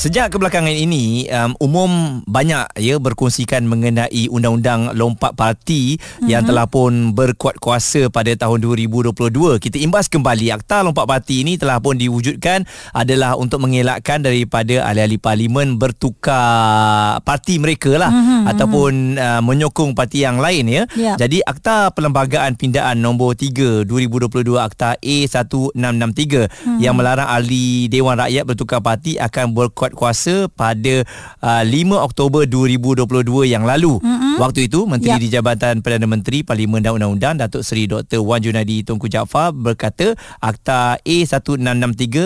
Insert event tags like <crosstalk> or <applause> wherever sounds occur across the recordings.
Sejak kebelakangan ini um, umum banyak ya berkongsikan mengenai undang-undang lompat parti mm-hmm. yang telah pun berkuat kuasa pada tahun 2022. Kita imbas kembali akta lompat parti ini telah pun diwujudkan adalah untuk mengelakkan daripada ahli-ahli parlimen bertukar parti mereka lah mm-hmm. ataupun uh, menyokong parti yang lain ya. Yeah. Jadi akta perlembagaan pindaan nombor 3 2022 akta A1663 mm-hmm. yang melarang ahli Dewan Rakyat bertukar parti akan berkuat dapat kuasa pada uh, 5 Oktober 2022 yang lalu. Mm-hmm. Waktu itu Menteri yep. di Jabatan Perdana Menteri Parlimen dan Undang-Undang Datuk Seri Dr Wan Junadi Tunku Jaafar berkata Akta A1663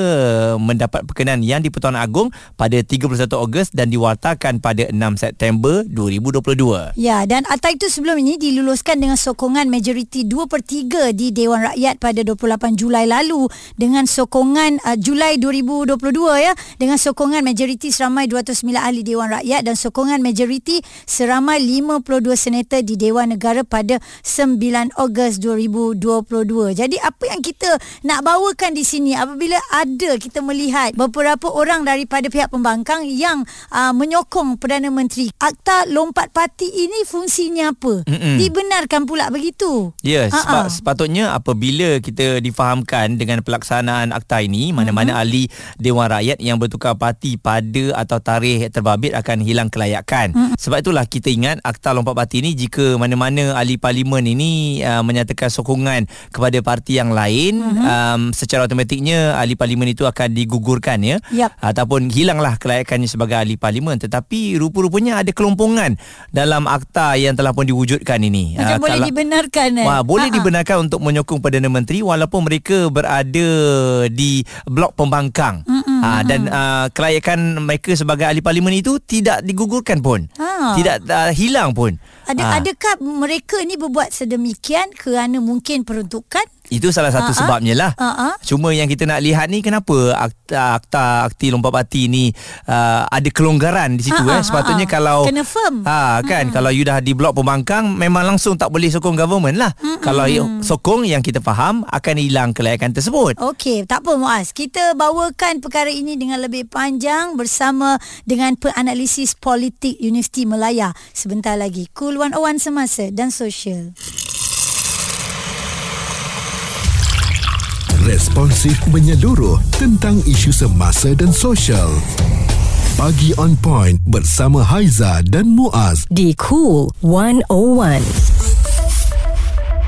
mendapat perkenan yang di-Pertuan Agong pada 31 Ogos dan diwartakan pada 6 September 2022. Ya, dan akta itu sebelum ini diluluskan dengan sokongan majoriti 2 per 3 di Dewan Rakyat pada 28 Julai lalu dengan sokongan uh, Julai 2022 ya dengan sokongan majoriti seramai 209 ahli Dewan Rakyat dan sokongan majoriti seramai 52 senator di Dewan Negara pada 9 Ogos 2022. Jadi apa yang kita nak bawakan di sini apabila ada kita melihat beberapa orang daripada pihak pembangkang yang uh, menyokong Perdana Menteri. Akta lompat parti ini fungsinya apa? Mm-mm. Dibenarkan pula begitu? Ya, yeah, sebab sepatutnya apabila kita difahamkan dengan pelaksanaan akta ini mana-mana mm-hmm. ahli Dewan Rakyat yang bertukar parti pada atau tarikh terbabit akan hilang kelayakan. Hmm. Sebab itulah kita ingat Akta Lompat Parti ini jika mana-mana ahli parlimen ini uh, menyatakan sokongan kepada parti yang lain hmm. um, secara automatiknya ahli parlimen itu akan digugurkan ya yep. ataupun hilanglah kelayakannya sebagai ahli parlimen tetapi rupa-rupanya ada kelompongan dalam akta yang telah pun diwujudkan ini. Macam uh, boleh kalau, dibenarkan eh. Wah, boleh Ha-ha. dibenarkan untuk menyokong Perdana Menteri walaupun mereka berada di blok pembangkang. Mm-hmm. Ha, dan uh, kelayakan mereka sebagai ahli parlimen itu tidak digugurkan pun. Ha. Tidak uh, hilang pun. Ada ha. adakah mereka ni berbuat sedemikian kerana mungkin peruntukan itu salah satu uh-huh. sebabnya lah. Uh-huh. Cuma yang kita nak lihat ni kenapa akta akta akti lompat parti ni uh, ada kelonggaran di situ uh-huh. eh. Sepatutnya uh-huh. kalau kena firm. Ha kan uh-huh. kalau you dah di blok pembangkang memang langsung tak boleh sokong government lah. Uh-huh. Kalau sokong yang kita faham akan hilang kelayakan tersebut. Okey, tak apa Muaz. Kita bawakan perkara ini dengan lebih panjang bersama dengan penanalisis politik Universiti Melaya sebentar lagi. Cool 101 semasa dan sosial. Responsif menyeluruh tentang isu semasa dan sosial. Pagi on point bersama Haiza dan Muaz di Cool 101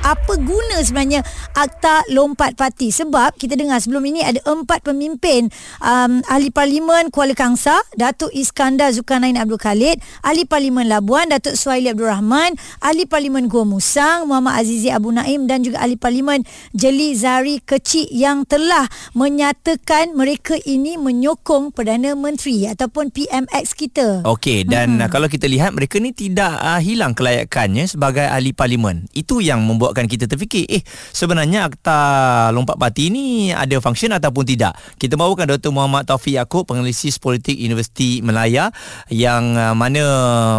apa guna sebenarnya akta lompat parti. Sebab kita dengar sebelum ini ada empat pemimpin um, ahli parlimen Kuala Kangsa Datuk Iskandar Zulkarnain Abdul Khalid ahli parlimen Labuan Datuk Suhaili Abdul Rahman ahli parlimen Gua Musang Muhammad Azizi Abu Naim dan juga ahli parlimen Jeli Zari Kecik yang telah menyatakan mereka ini menyokong Perdana Menteri ataupun PMX kita. Okey dan hmm. kalau kita lihat mereka ni tidak uh, hilang kelayakannya sebagai ahli parlimen. Itu yang membuat membuatkan kita terfikir eh sebenarnya akta lompat parti ini ada function ataupun tidak. Kita bawakan Dr. Muhammad Taufik Yaakob penganalisis politik Universiti Melaya yang uh, mana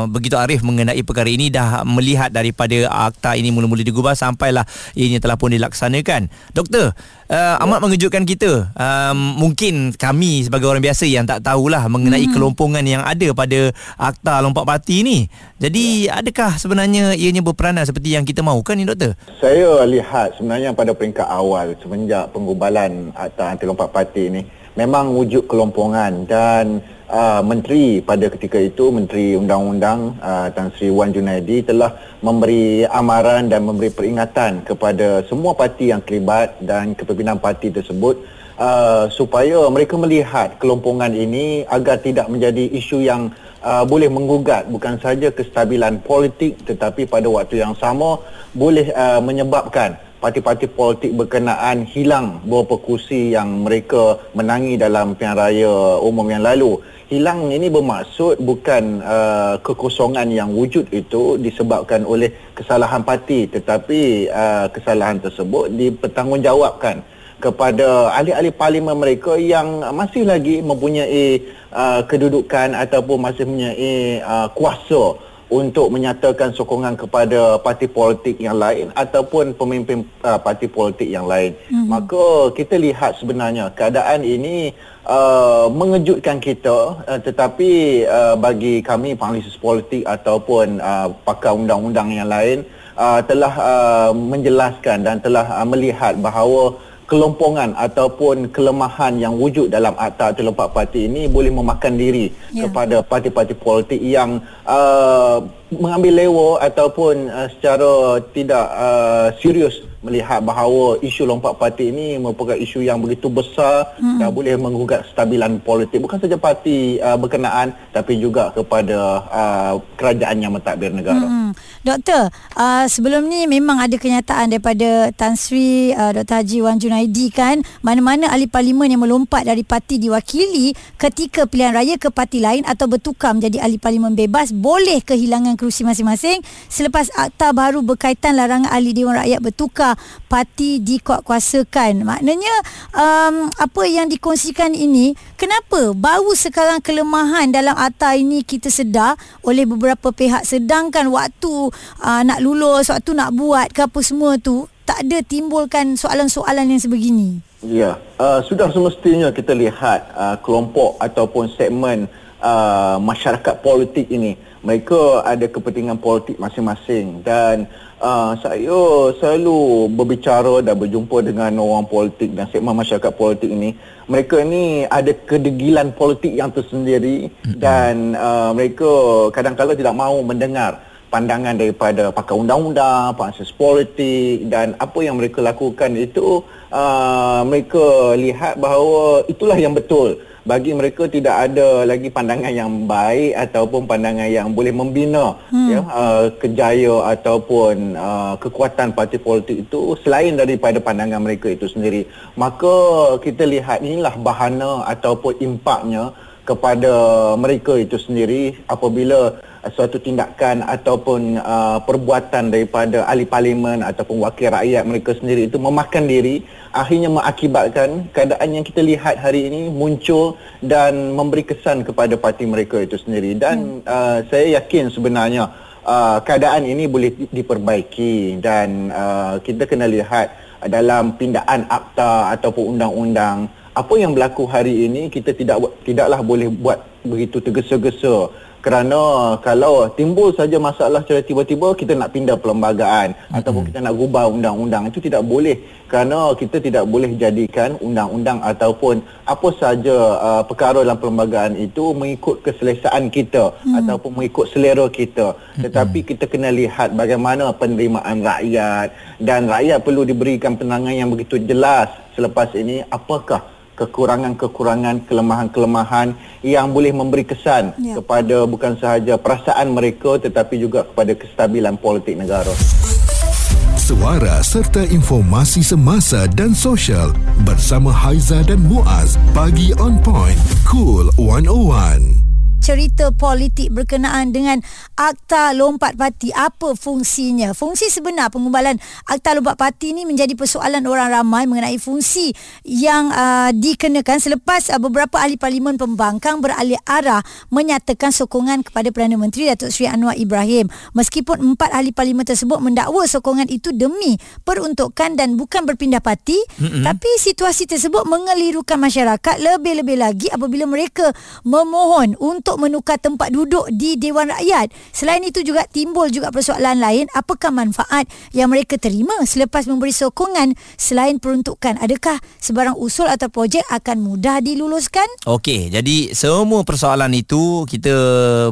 begitu arif mengenai perkara ini dah melihat daripada akta ini mula-mula digubah sampailah ianya telah pun dilaksanakan. Doktor uh, amat mengejutkan kita. Um, mungkin kami sebagai orang biasa yang tak tahulah mengenai hmm. kelompongan yang ada pada akta lompat parti ini. Jadi adakah sebenarnya ianya berperanan seperti yang kita mahukan ni doktor? Saya lihat sebenarnya pada peringkat awal semenjak penggubalan Akta Anti Lompat Parti ini memang wujud kelompongan dan uh, menteri pada ketika itu menteri undang-undang uh, Tan Sri Wan Junaidi telah memberi amaran dan memberi peringatan kepada semua parti yang terlibat dan kepimpinan parti tersebut uh, supaya mereka melihat kelompongan ini agar tidak menjadi isu yang uh, boleh menggugat bukan saja kestabilan politik tetapi pada waktu yang sama boleh uh, menyebabkan parti-parti politik berkenaan hilang beberapa kursi yang mereka menangi dalam pilihan raya umum yang lalu. Hilang ini bermaksud bukan uh, kekosongan yang wujud itu disebabkan oleh kesalahan parti tetapi uh, kesalahan tersebut dipertanggungjawabkan kepada ahli-ahli parlimen mereka yang masih lagi mempunyai uh, kedudukan ataupun masih mempunyai uh, kuasa untuk menyatakan sokongan kepada parti politik yang lain ataupun pemimpin uh, parti politik yang lain. Mm-hmm. Maka kita lihat sebenarnya keadaan ini uh, mengejutkan kita uh, tetapi uh, bagi kami penganalisis politik ataupun uh, pakar undang-undang yang lain uh, telah uh, menjelaskan dan telah uh, melihat bahawa kelompongan ataupun kelemahan yang wujud dalam Akta 34 Parti ini boleh memakan diri yeah. kepada parti-parti politik yang uh, mengambil lewa ataupun uh, secara tidak uh, serius melihat bahawa isu lompat parti ini merupakan isu yang begitu besar hmm. dan boleh menggugat kestabilan politik bukan saja parti uh, berkenaan tapi juga kepada uh, kerajaan yang mentadbir negara. Hmm. Doktor, uh, sebelum ni memang ada kenyataan daripada Tan Sri uh, Dr. Haji Wan Junaidi kan mana-mana ahli parlimen yang melompat dari parti diwakili ketika pilihan raya ke parti lain atau bertukar menjadi ahli parlimen bebas boleh kehilangan kerusi masing-masing selepas akta baru berkaitan larangan ahli Dewan Rakyat bertukar parti dikuatkuasakan. Maknanya um, apa yang dikongsikan ini kenapa baru sekarang kelemahan dalam akta ini kita sedar oleh beberapa pihak sedangkan waktu uh, nak lulus, waktu nak buat ke apa semua tu tak ada timbulkan soalan-soalan yang sebegini. Ya, uh, sudah semestinya kita lihat uh, kelompok ataupun segmen uh, masyarakat politik ini mereka ada kepentingan politik masing-masing dan uh, saya selalu berbicara dan berjumpa dengan orang politik dan segmen masyarakat politik ini mereka ini ada kedegilan politik yang tersendiri mm-hmm. dan uh, mereka kadang-kadang tidak mahu mendengar pandangan daripada pakar undang-undang, pengasis politik dan apa yang mereka lakukan itu uh, mereka lihat bahawa itulah yang betul bagi mereka tidak ada lagi pandangan yang baik ataupun pandangan yang boleh membina hmm. ya uh, kejaya ataupun uh, kekuatan parti politik itu selain daripada pandangan mereka itu sendiri maka kita lihat inilah bahana ataupun impaknya kepada mereka itu sendiri apabila suatu tindakan ataupun uh, perbuatan daripada ahli parlimen ataupun wakil rakyat mereka sendiri itu memakan diri akhirnya mengakibatkan keadaan yang kita lihat hari ini muncul dan memberi kesan kepada parti mereka itu sendiri dan hmm. uh, saya yakin sebenarnya uh, keadaan ini boleh diperbaiki dan uh, kita kena lihat dalam pindaan akta ataupun undang-undang apa yang berlaku hari ini kita tidak tidaklah boleh buat begitu tergesa-gesa kerana kalau timbul saja masalah secara tiba-tiba kita nak pindah perlembagaan mm-hmm. ataupun kita nak gubah undang-undang itu tidak boleh kerana kita tidak boleh jadikan undang-undang ataupun apa saja uh, perkara dalam perlembagaan itu mengikut keselesaan kita mm. ataupun mengikut selera kita mm-hmm. tetapi kita kena lihat bagaimana penerimaan rakyat dan rakyat perlu diberikan penangan yang begitu jelas selepas ini apakah kekurangan-kekurangan, kelemahan-kelemahan yang boleh memberi kesan ya. kepada bukan sahaja perasaan mereka tetapi juga kepada kestabilan politik negara. Suara serta informasi semasa dan sosial bersama Haiza dan Muaz bagi on point cool 101 cerita politik berkenaan dengan Akta Lompat Parti. Apa fungsinya? Fungsi sebenar pengumbalan Akta Lompat Parti ini menjadi persoalan orang ramai mengenai fungsi yang uh, dikenakan selepas uh, beberapa ahli parlimen pembangkang beralih arah menyatakan sokongan kepada Perdana Menteri Datuk Seri Anwar Ibrahim. Meskipun empat ahli parlimen tersebut mendakwa sokongan itu demi peruntukan dan bukan berpindah parti, mm-hmm. tapi situasi tersebut mengelirukan masyarakat lebih-lebih lagi apabila mereka memohon untuk untuk menukar tempat duduk di Dewan Rakyat. Selain itu juga timbul juga persoalan lain, apakah manfaat yang mereka terima selepas memberi sokongan selain peruntukan? Adakah sebarang usul atau projek akan mudah diluluskan? Okey, jadi semua persoalan itu kita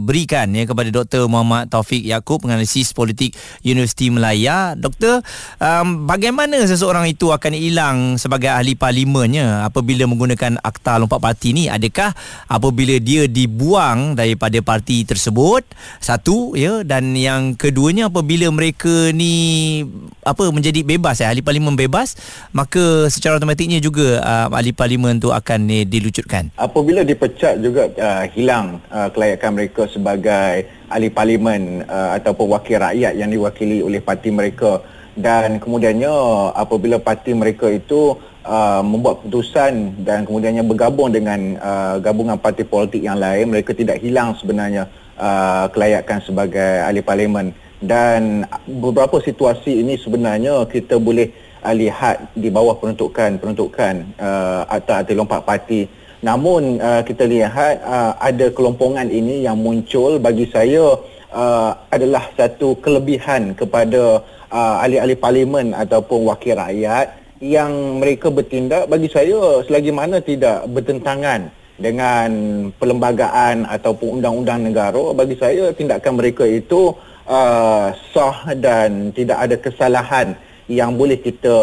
berikan ya kepada Dr. Muhammad Taufik Yaakob, penganalisis politik Universiti Melaya. Doktor, um, bagaimana seseorang itu akan hilang sebagai ahli parlimennya apabila menggunakan akta lompat parti ni? Adakah apabila dia dibuang orang daripada parti tersebut. Satu ya dan yang keduanya apabila mereka ni apa menjadi bebas ya ahli parlimen bebas maka secara automatiknya juga uh, ahli parlimen tu akan ni dilucutkan. Apabila dipecat juga uh, hilang uh, kelayakan mereka sebagai ahli parlimen uh, ataupun wakil rakyat yang diwakili oleh parti mereka dan kemudiannya apabila parti mereka itu uh, membuat keputusan dan kemudiannya bergabung dengan uh, gabungan parti politik yang lain mereka tidak hilang sebenarnya uh, kelayakan sebagai ahli parlimen. Dan beberapa situasi ini sebenarnya kita boleh uh, lihat di bawah peruntukan peruntukan uh, atau atau lompat parti. Namun uh, kita lihat uh, ada kelompongan ini yang muncul bagi saya uh, adalah satu kelebihan kepada uh, ahli-ahli parlimen ataupun wakil rakyat yang mereka bertindak bagi saya selagi mana tidak bertentangan dengan perlembagaan ataupun undang-undang negara bagi saya tindakan mereka itu uh, sah dan tidak ada kesalahan yang boleh kita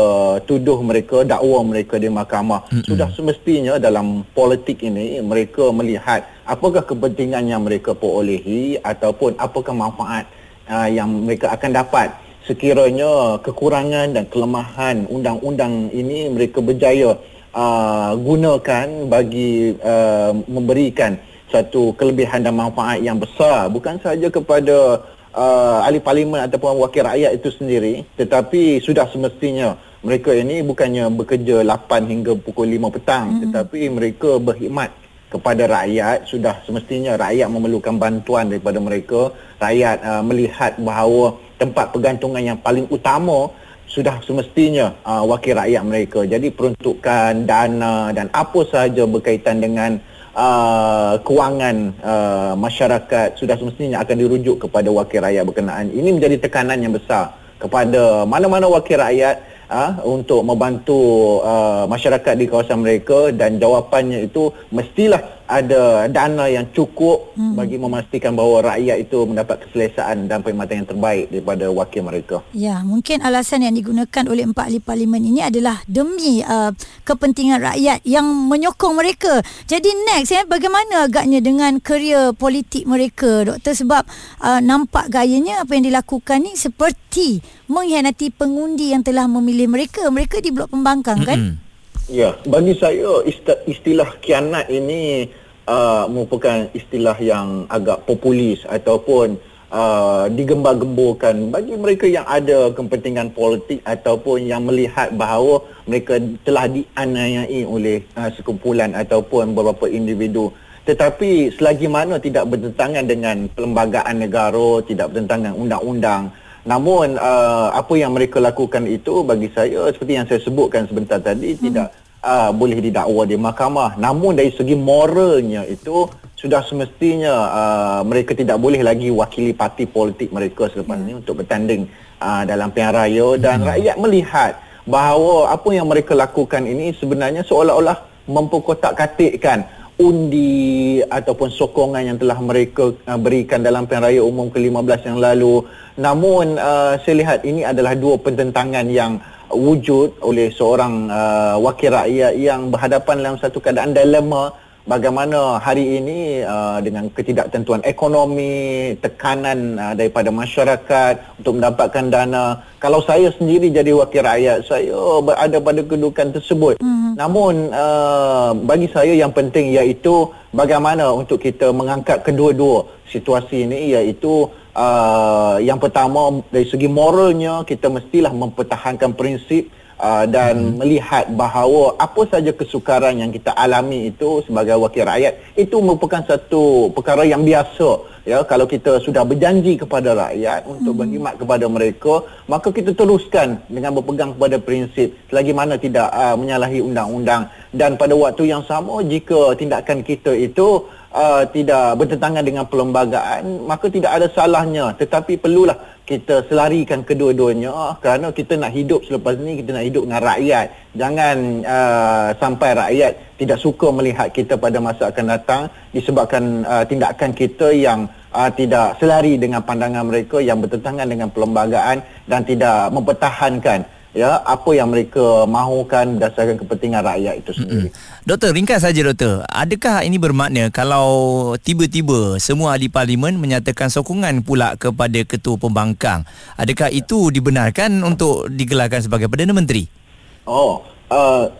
tuduh mereka dakwa mereka di mahkamah mm-hmm. sudah semestinya dalam politik ini mereka melihat apakah kepentingan yang mereka perolehi ataupun apakah manfaat uh, yang mereka akan dapat sekiranya kekurangan dan kelemahan undang-undang ini mereka berjaya uh, gunakan bagi uh, memberikan satu kelebihan dan manfaat yang besar. Bukan sahaja kepada uh, ahli parlimen ataupun wakil rakyat itu sendiri tetapi sudah semestinya mereka ini bukannya bekerja 8 hingga pukul 5 petang mm-hmm. tetapi mereka berkhidmat kepada rakyat. Sudah semestinya rakyat memerlukan bantuan daripada mereka. Rakyat uh, melihat bahawa tempat pergantungan yang paling utama sudah semestinya uh, wakil rakyat mereka jadi peruntukan dana dan apa sahaja berkaitan dengan uh, kewangan uh, masyarakat sudah semestinya akan dirujuk kepada wakil rakyat berkenaan. Ini menjadi tekanan yang besar kepada mana-mana wakil rakyat uh, untuk membantu uh, masyarakat di kawasan mereka dan jawapannya itu mestilah ada dana yang cukup hmm. bagi memastikan bahawa rakyat itu mendapat keselesaan dan perkhidmatan yang terbaik daripada wakil mereka. Ya, mungkin alasan yang digunakan oleh empat ahli parlimen ini adalah demi uh, kepentingan rakyat yang menyokong mereka. Jadi next ya, bagaimana agaknya dengan kerja politik mereka, doktor sebab uh, nampak gayanya apa yang dilakukan ni seperti mengkhianati pengundi yang telah memilih mereka. Mereka di blok pembangkang kan? Ya, bagi saya istilah kianat ini uh, merupakan istilah yang agak populis ataupun uh, digembar-gemburkan bagi mereka yang ada kepentingan politik ataupun yang melihat bahawa mereka telah dianiayai oleh uh, sekumpulan ataupun beberapa individu tetapi selagi mana tidak bertentangan dengan perlembagaan negara tidak bertentangan undang-undang namun uh, apa yang mereka lakukan itu bagi saya seperti yang saya sebutkan sebentar tadi hmm. tidak uh, boleh didakwa di mahkamah. Namun dari segi moralnya itu sudah semestinya uh, mereka tidak boleh lagi wakili parti politik mereka selepas ini untuk bertanding uh, dalam pilihan raya. Dan hmm. rakyat melihat bahawa apa yang mereka lakukan ini sebenarnya seolah-olah memperkotak-katikkan undi ataupun sokongan yang telah mereka uh, berikan dalam pilihan raya umum ke-15 yang lalu. Namun uh, saya lihat ini adalah dua pertentangan yang wujud oleh seorang uh, wakil rakyat yang berhadapan dalam satu keadaan dilema bagaimana hari ini uh, dengan ketidaktentuan ekonomi, tekanan uh, daripada masyarakat untuk mendapatkan dana. Kalau saya sendiri jadi wakil rakyat, saya berada pada kedudukan tersebut. Mm-hmm. Namun uh, bagi saya yang penting iaitu bagaimana untuk kita mengangkat kedua-dua situasi ini iaitu uh, yang pertama dari segi moralnya kita mestilah mempertahankan prinsip uh, dan hmm. melihat bahawa apa saja kesukaran yang kita alami itu sebagai wakil rakyat itu merupakan satu perkara yang biasa ya kalau kita sudah berjanji kepada rakyat untuk hmm. berkhidmat kepada mereka maka kita teruskan dengan berpegang kepada prinsip selagi mana tidak uh, menyalahi undang-undang dan pada waktu yang sama jika tindakan kita itu uh, tidak bertentangan dengan perlembagaan maka tidak ada salahnya tetapi perlulah kita selarikan kedua-duanya kerana kita nak hidup selepas ini kita nak hidup dengan rakyat jangan uh, sampai rakyat tidak suka melihat kita pada masa akan datang disebabkan uh, tindakan kita yang uh, tidak selari dengan pandangan mereka yang bertentangan dengan perlembagaan dan tidak mempertahankan ya apa yang mereka mahukan berdasarkan kepentingan rakyat itu sendiri. Mm-hmm. Doktor ringkas saja doktor, adakah ini bermakna kalau tiba-tiba semua ahli parlimen menyatakan sokongan pula kepada ketua pembangkang, adakah itu dibenarkan untuk digelarkan sebagai Perdana Menteri? Oh, uh,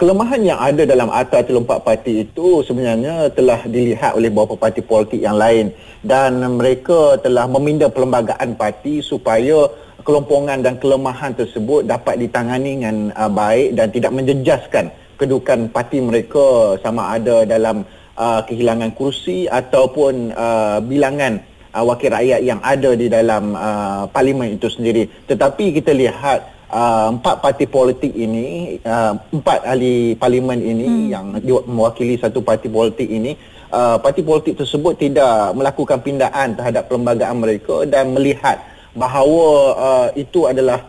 kelemahan yang ada dalam Akta 34 Parti itu sebenarnya telah dilihat oleh beberapa parti politik yang lain. Dan mereka telah meminda perlembagaan parti supaya kelompongan dan kelemahan tersebut dapat ditangani dengan uh, baik dan tidak menjejaskan kedudukan parti mereka sama ada dalam uh, kehilangan kursi ataupun uh, bilangan uh, wakil rakyat yang ada di dalam uh, parlimen itu sendiri. Tetapi kita lihat uh, empat parti politik ini, uh, empat ahli parlimen ini hmm. yang mewakili satu parti politik ini, uh, parti politik tersebut tidak melakukan pindaan terhadap perlembagaan mereka dan melihat bahawa uh, itu adalah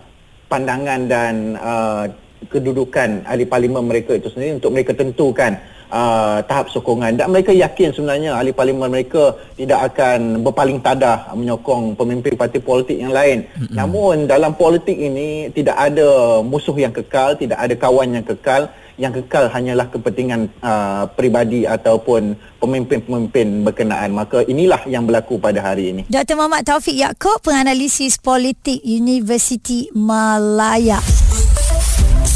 pandangan dan uh, kedudukan ahli parlimen mereka itu sendiri untuk mereka tentukan uh, tahap sokongan dan mereka yakin sebenarnya ahli parlimen mereka tidak akan berpaling tadah menyokong pemimpin parti politik yang lain. Mm-hmm. Namun dalam politik ini tidak ada musuh yang kekal, tidak ada kawan yang kekal. Yang kekal hanyalah kepentingan uh, peribadi ataupun pemimpin-pemimpin berkenaan. Maka inilah yang berlaku pada hari ini. Dr. Muhammad Taufik Yaakob, penganalisis politik Universiti Malaya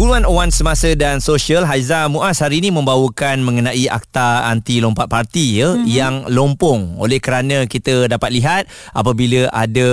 Kuluan Owan Semasa dan Sosial Haiza Muaz hari ini membawakan mengenai akta anti lompat parti ya mm-hmm. yang lompong oleh kerana kita dapat lihat apabila ada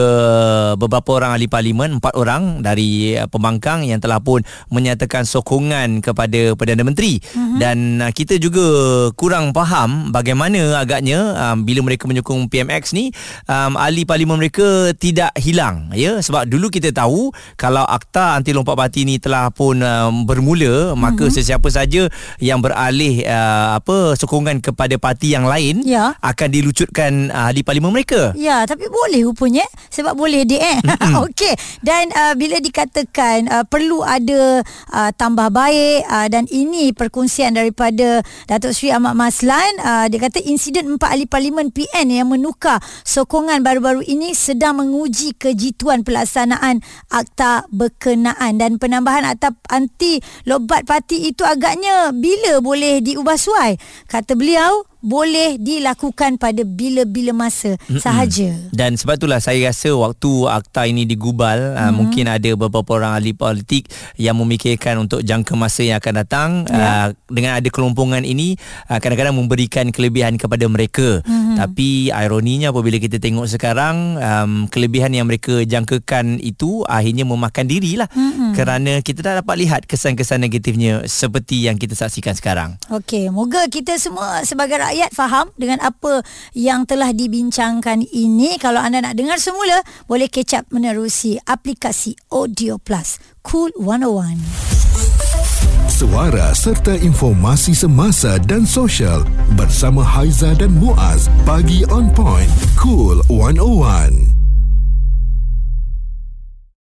beberapa orang ahli parlimen empat orang dari pembangkang yang telah pun menyatakan sokongan kepada Perdana Menteri mm-hmm. dan uh, kita juga kurang faham bagaimana agaknya um, bila mereka menyokong PMX ni um, ahli parlimen mereka tidak hilang ya sebab dulu kita tahu kalau akta anti lompat parti ni telah pun uh, um, bermula maka mm-hmm. sesiapa saja yang beralih uh, apa sokongan kepada parti yang lain ya. akan dilucutkan uh, di parlimen mereka. Ya, tapi boleh rupanya sebab boleh dia eh. <laughs> <laughs> Okey. Dan uh, bila dikatakan uh, perlu ada uh, tambah baik uh, dan ini perkongsian daripada Datuk Seri Ahmad Maslan uh, dia kata insiden empat ahli parlimen PN yang menukar sokongan baru-baru ini sedang menguji kejituan pelaksanaan akta berkenaan dan penambahan akta anti lobat parti itu agaknya bila boleh diubah suai? Kata beliau boleh dilakukan pada bila-bila masa Mm-mm. sahaja. Dan sebab itulah saya rasa waktu akta ini digubal mm-hmm. uh, mungkin ada beberapa orang ahli politik yang memikirkan untuk jangka masa yang akan datang yeah. uh, dengan ada kelompongan ini uh, kadang-kadang memberikan kelebihan kepada mereka. Mm-hmm. Tapi ironinya apabila kita tengok sekarang um, kelebihan yang mereka jangkakan itu akhirnya memakan dirilah mm-hmm. kerana kita tak dapat lihat kesan-kesan negatifnya seperti yang kita saksikan sekarang. Okey, moga kita semua sebagai rakyat faham dengan apa yang telah dibincangkan ini. Kalau anda nak dengar semula, boleh catch up menerusi aplikasi Audio Plus. Cool 101. Suara serta informasi semasa dan sosial bersama Haiza dan Muaz. Pagi on point. Cool 101.